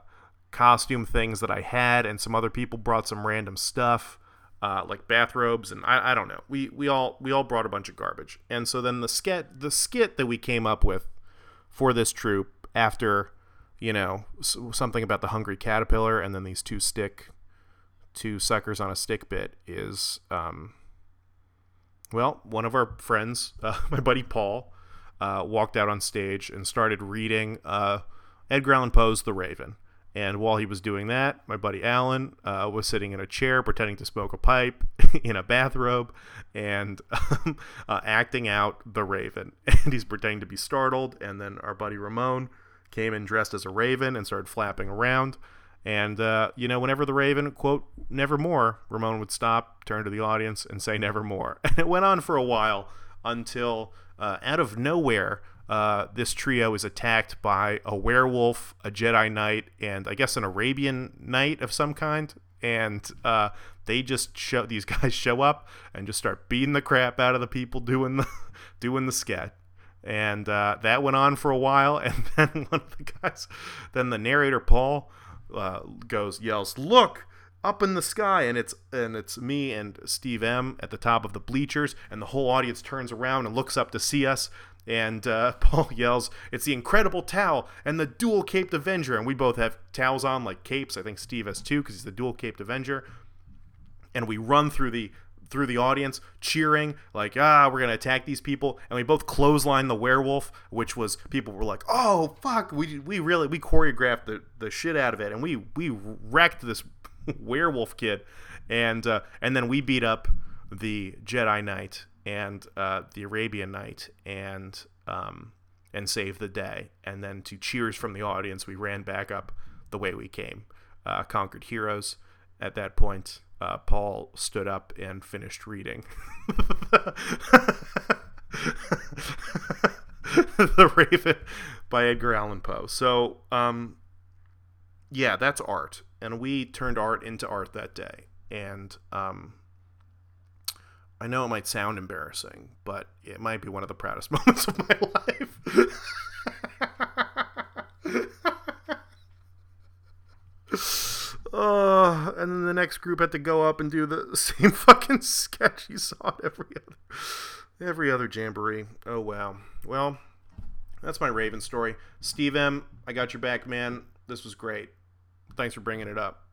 costume things that I had, and some other people brought some random stuff, uh, like bathrobes, and I, I don't know. We we all we all brought a bunch of garbage, and so then the skit the skit that we came up with for this troop after, you know, something about the hungry caterpillar, and then these two stick, two suckers on a stick bit is, um, well, one of our friends, uh, my buddy Paul, uh, walked out on stage and started reading uh, Edgar Allan Poe's The Raven and while he was doing that, my buddy Alan uh, was sitting in a chair pretending to smoke a pipe in a bathrobe and um, uh, acting out the Raven. And he's pretending to be startled. And then our buddy Ramon came in dressed as a raven and started flapping around. And uh, you know, whenever the Raven quote "Nevermore," Ramon would stop, turn to the audience, and say "Nevermore." And it went on for a while until, uh, out of nowhere, uh, this trio is attacked by a werewolf, a Jedi Knight, and I guess an Arabian Knight of some kind. And uh, they just show these guys show up and just start beating the crap out of the people doing the doing the sketch. And uh, that went on for a while. And then one of the guys then the narrator paul uh, goes yells look up in the sky. And it's and it's me and steve m at the top of the bleachers. And the whole audience turns around and looks up to see us and uh, paul yells it's the incredible towel and the dual caped avenger. And we both have towels on like capes. I think steve has two because he's the dual caped avenger. And we run through the through the audience cheering like ah we're gonna attack these people. And we both clothesline the werewolf which was people were like oh fuck. We, we really we choreographed the, the shit out of it. And we we wrecked this werewolf kid. And uh, and then we beat up the jedi knight and uh, the arabian Knight and um, and saved the day and then to cheers from the audience we ran back up the way we came uh, conquered heroes at that point uh, Paul stood up and finished reading. the Raven by Edgar Allan Poe. So, um, yeah, that's art. And we turned art into art that day. And um, I know it might sound embarrassing, but it might be one of the proudest moments of my life. Uh, and then the next group had to go up and do the same fucking sketch you saw at every other every other jamboree. Oh wow. Well, that's my Raven story. Steve M, I got your back, man. This was great. Thanks for bringing it up.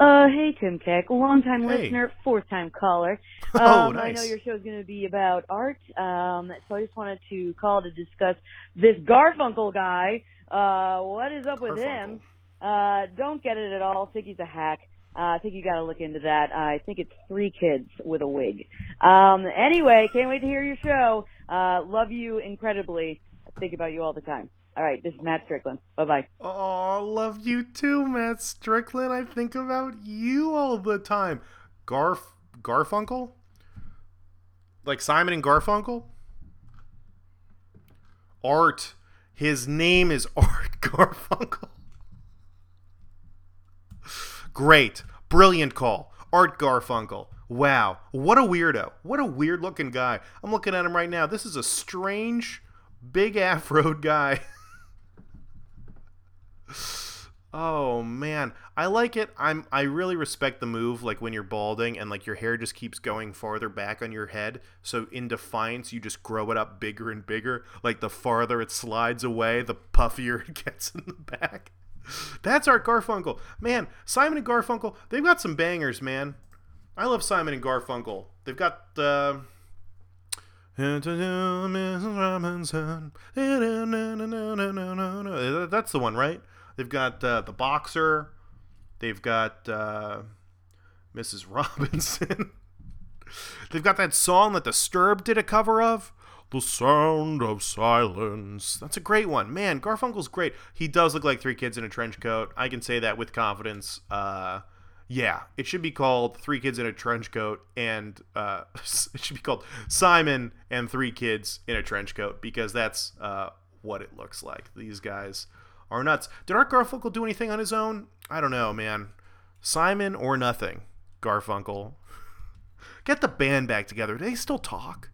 Uh, hey Tim Keck, long time Hey. listener, fourth time caller. Oh, Um, I know nice. your show's going to be about art, um, so I just wanted to call to discuss this Garfunkel guy. Uh, what is up with him? Uh, don't get it at all. think he's a hack. Uh, I think you got to look into that. I think it's three kids with a wig. Um, anyway, can't wait to hear your show. Uh, love you incredibly. I think about you all the time. All right, this is Matt Strickland. Bye bye. Oh, love you too, Matt Strickland. I think about you all the time. Garf Garfunkel? Like Simon and Garfunkel? Art. His name is Art Garfunkel. Great. Brilliant call. Art Garfunkel. Wow. What a weirdo. What a weird looking guy. I'm looking at him right now. This is a strange, big afroed guy. Oh man, I like it. I'm I really respect the move like when you're balding and like your hair just keeps going farther back on your head. So in defiance, you just grow it up bigger and bigger. Like the farther it slides away, the puffier it gets in the back. That's Art Garfunkel. Man, Simon and Garfunkel, they've got some bangers, man. I love Simon and Garfunkel. They've got uh Mrs. Robinson. That's the one, right? They've got uh, the boxer. They've got uh, Mrs. Robinson. They've got that song that Disturbed did a cover of. The Sound of Silence. That's a great one. Man, Garfunkel's great. He does look like three kids in a trench coat. I can say that with confidence. Uh, yeah, it should be called Three Kids in a Trench Coat, and uh, it should be called Simon and Three Kids in a Trench Coat because that's uh, what it looks like. These guys are nuts. Did Art Garfunkel do anything on his own? I don't know, man. Simon or nothing. Garfunkel. Get the band back together. Do they still talk?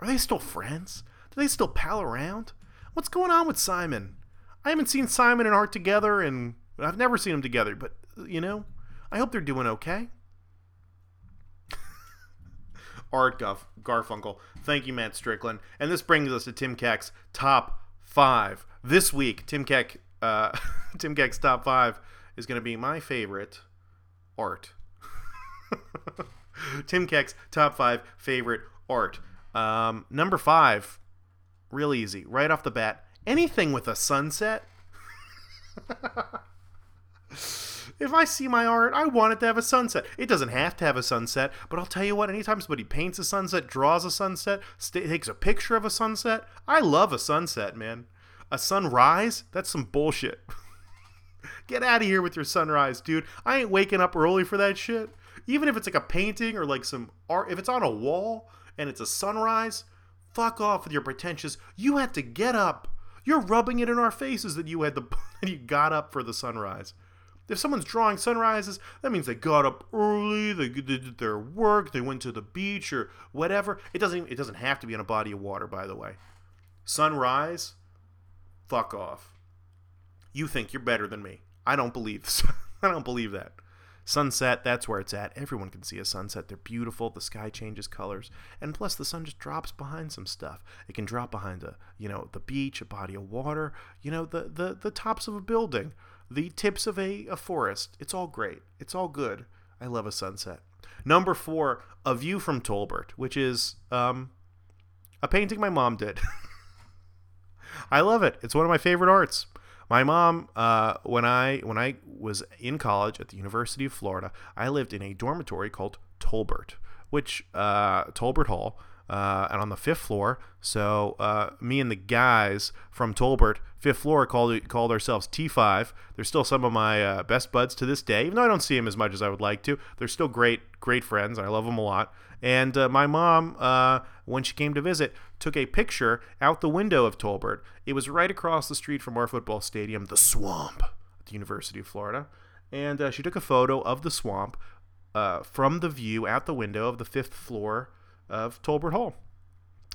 Are they still friends? Do they still pal around? What's going on with Simon? I haven't seen Simon and Art together, and I've never seen them together. But you know, I hope they're doing okay. Art Guff, Garfunkel. Thank you, Matt Strickland. And this brings us to Tim Keck's top five this week. Tim Keck, uh, Tim Keck's top five is going to be my favorite art. Tim Keck's top five favorite art. Um, number five, real easy, right off the bat. Anything with a sunset. if I see my art, I want it to have a sunset. It doesn't have to have a sunset, but I'll tell you what, anytime somebody paints a sunset, draws a sunset, st- takes a picture of a sunset, I love a sunset, man. A sunrise? That's some bullshit. Get out of here with your sunrise, dude. I ain't waking up early for that shit. Even if it's like a painting or like some art, if it's on a wall and it's a sunrise, fuck off with your pretentious. You had to get up. You're rubbing it in our faces that you had the you got up for the sunrise. If someone's drawing sunrises, that means they got up early, they did their work, they went to the beach or whatever. It doesn't it doesn't have to be in a body of water, by the way. Sunrise, fuck off. You think you're better than me. I don't believe this. I don't believe that. Sunset, that's where it's at. Everyone can see a sunset. They're beautiful. The sky changes colors. And plus the sun just drops behind some stuff. It can drop behind a, you know, the beach, a body of water, you know, the the, the tops of a building, the tips of a, a forest. It's all great. It's all good. I love a sunset. Number four, A View from Tolbert, which is um, a painting my mom did. I love it. It's one of my favorite arts. My mom, uh, when I when I was in college at the University of Florida, I lived in a dormitory called Tolbert, which uh, Tolbert Hall, uh, and on the fifth floor. So uh, me and the guys from Tolbert, fifth floor, called called ourselves T5. They're still some of my uh, best buds to this day, even though I don't see them as much as I would like to. They're still great, great friends. I love them a lot. And uh, my mom, uh, when she came to visit, took a picture out the window of Tolbert. It was right across the street from our football stadium, the Swamp, at the University of Florida. And uh, she took a photo of the swamp uh, from the view out the window of the fifth floor of Tolbert Hall.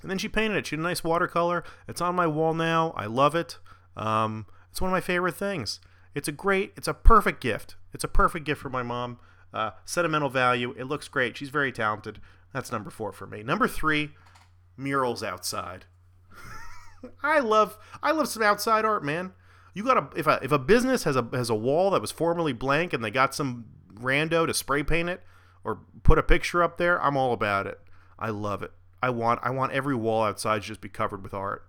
And then she painted it. She had a nice watercolor. It's on my wall now. I love it. Um, it's one of my favorite things. It's a great, it's a perfect gift. It's a perfect gift for my mom. Uh, sentimental value. It looks great. She's very talented. That's number four for me. Number three, murals outside. I love I love some outside art, man. You got to if a if a business has a has a wall that was formerly blank and they got some rando to spray paint it or put a picture up there, I'm all about it. I love it. I want I want every wall outside to just be covered with art.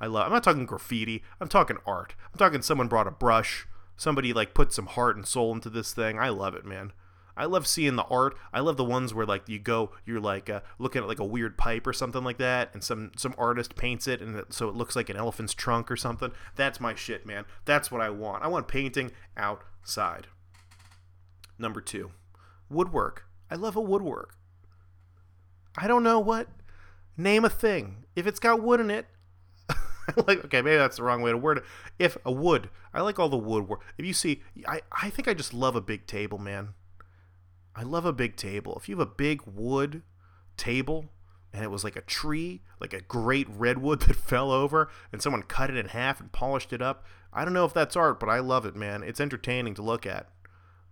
I love. I'm not talking graffiti. I'm talking art. I'm talking someone brought a brush. Somebody like put some heart and soul into this thing. I love it, man. I love seeing the art. I love the ones where like you go, you're like uh, looking at like a weird pipe or something like that, and some some artist paints it, and it, so it looks like an elephant's trunk or something. That's my shit, man. That's what I want. I want painting outside. Number two, woodwork. I love a woodwork. I don't know what. Name a thing. If it's got wood in it, like okay, maybe that's the wrong way to word it. If a wood, I like all the woodwork. If you see, I I think I just love a big table, man. I love a big table. If you have a big wood table and it was like a tree, like a great redwood that fell over and someone cut it in half and polished it up, I don't know if that's art, but I love it, man. It's entertaining to look at.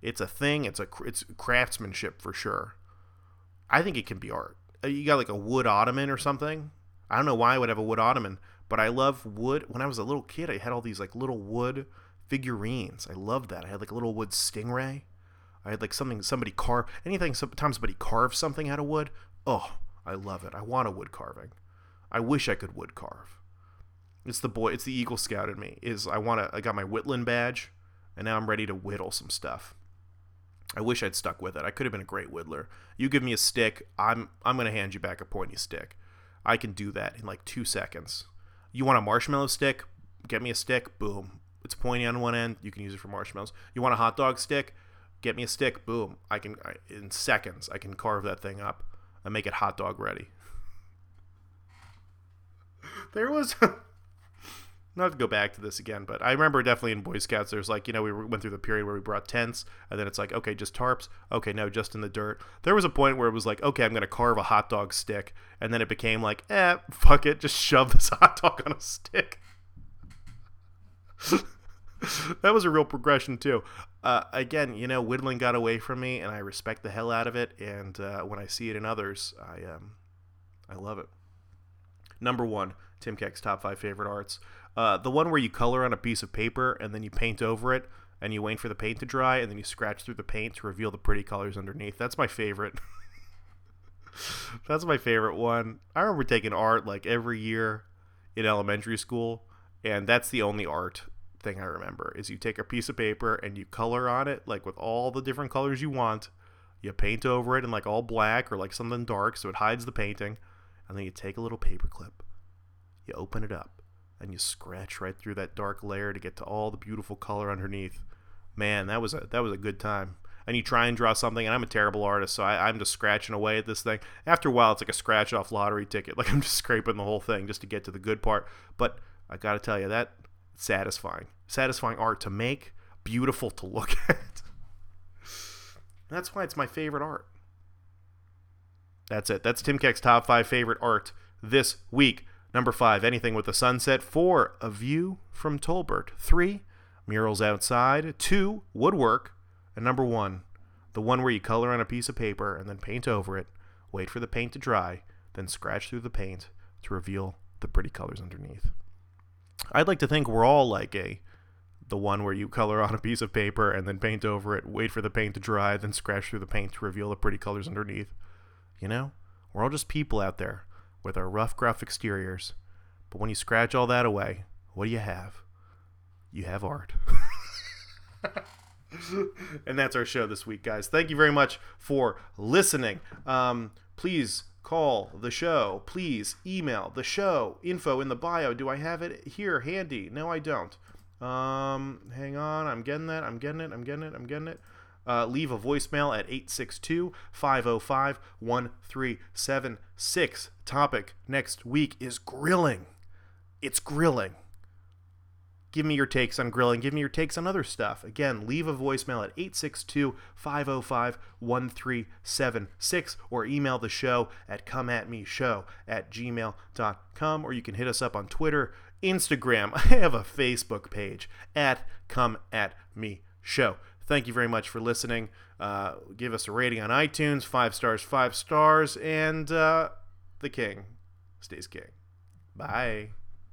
It's a thing. It's a it's craftsmanship for sure. I think it can be art. Uh, You got like a wood ottoman or something. I don't know why I would have a wood ottoman, but I love wood. When I was a little kid, I had all these like little wood figurines. I loved that. I had like a little wood stingray. I had like something somebody carve anything. Sometimes somebody carves something out of wood. Oh, I love it. I want a wood carving. I wish I could wood carve. It's the boy. It's the Eagle Scout in me. Is I want to. I got my Whittling badge, and now I'm ready to whittle some stuff. I wish I'd stuck with it. I could have been a great whittler. You give me a stick, I'm I'm gonna hand you back a pointy stick. I can do that in like two seconds. You want a marshmallow stick? Get me a stick. Boom. It's pointy on one end. You can use it for marshmallows. You want a hot dog stick? Get me a stick. Boom. I can I, in seconds. I can carve that thing up and make it hot dog ready. there was not to go back to this again, but I remember definitely in Boy Scouts, there's like, you know, we went through the period where we brought tents, and then it's like, okay, just tarps. Okay, no, just in the dirt. There was a point where it was like, okay, I'm going to carve a hot dog stick, and then it became like, eh, fuck it, just shove this hot dog on a stick. that was a real progression, too. Uh, again, you know, whittling got away from me, and I respect the hell out of it, and uh, when I see it in others, I, um, I love it. Number one, Tim Keck's top five favorite arts. Uh, the one where you color on a piece of paper and then you paint over it and you wait for the paint to dry and then you scratch through the paint to reveal the pretty colors underneath. That's my favorite. That's my favorite one. I remember taking art like every year in elementary school, and that's the only art thing I remember is you take a piece of paper and you color on it like with all the different colors you want. You paint over it in like all black or like something dark so it hides the painting, and then you take a little paper clip, you open it up, and you scratch right through that dark layer to get to all the beautiful color underneath. Man, that was a that was a good time. And you try and draw something, and I'm a terrible artist, so I, I'm just scratching away at this thing. After a while, it's like a scratch off lottery ticket. Like I'm just scraping the whole thing just to get to the good part. But I got to tell you, that satisfying, satisfying art to make, beautiful to look at. That's why it's my favorite art. That's it. That's Tim Keck's top five favorite art this week. Number five, anything with the sunset. Four, a view from Tolbert. Three, murals outside. Two, woodwork. And number one, the one where you color on a piece of paper and then paint over it, wait for the paint to dry, then scratch through the paint to reveal the pretty colors underneath. I'd like to think we're all like a the one where you color on a piece of paper and then paint over it, wait for the paint to dry, then scratch through the paint to reveal the pretty colors underneath. You know? We're all just people out there with our rough, gruff exteriors. But when you scratch all that away, what do you have? You have art. and that's our show this week, guys. Thank you very much for listening. Um, please call the show. Please email the show. Info in the bio. Do I have it here handy? No, I don't. Um, hang on. I'm getting that. I'm getting it. I'm getting it. I'm getting it. Uh, leave a voicemail at 862 505 1376. Topic next week is grilling. It's grilling. Give me your takes on grilling. Give me your takes on other stuff. Again, leave a voicemail at 862 505 1376 or email the show at comeatmeshow at gmail.com or you can hit us up on Twitter, Instagram. I have a Facebook page at Come At Me Show. Thank you very much for listening. Uh, give us a rating on iTunes, five stars, five stars, and uh, the king stays king. Bye.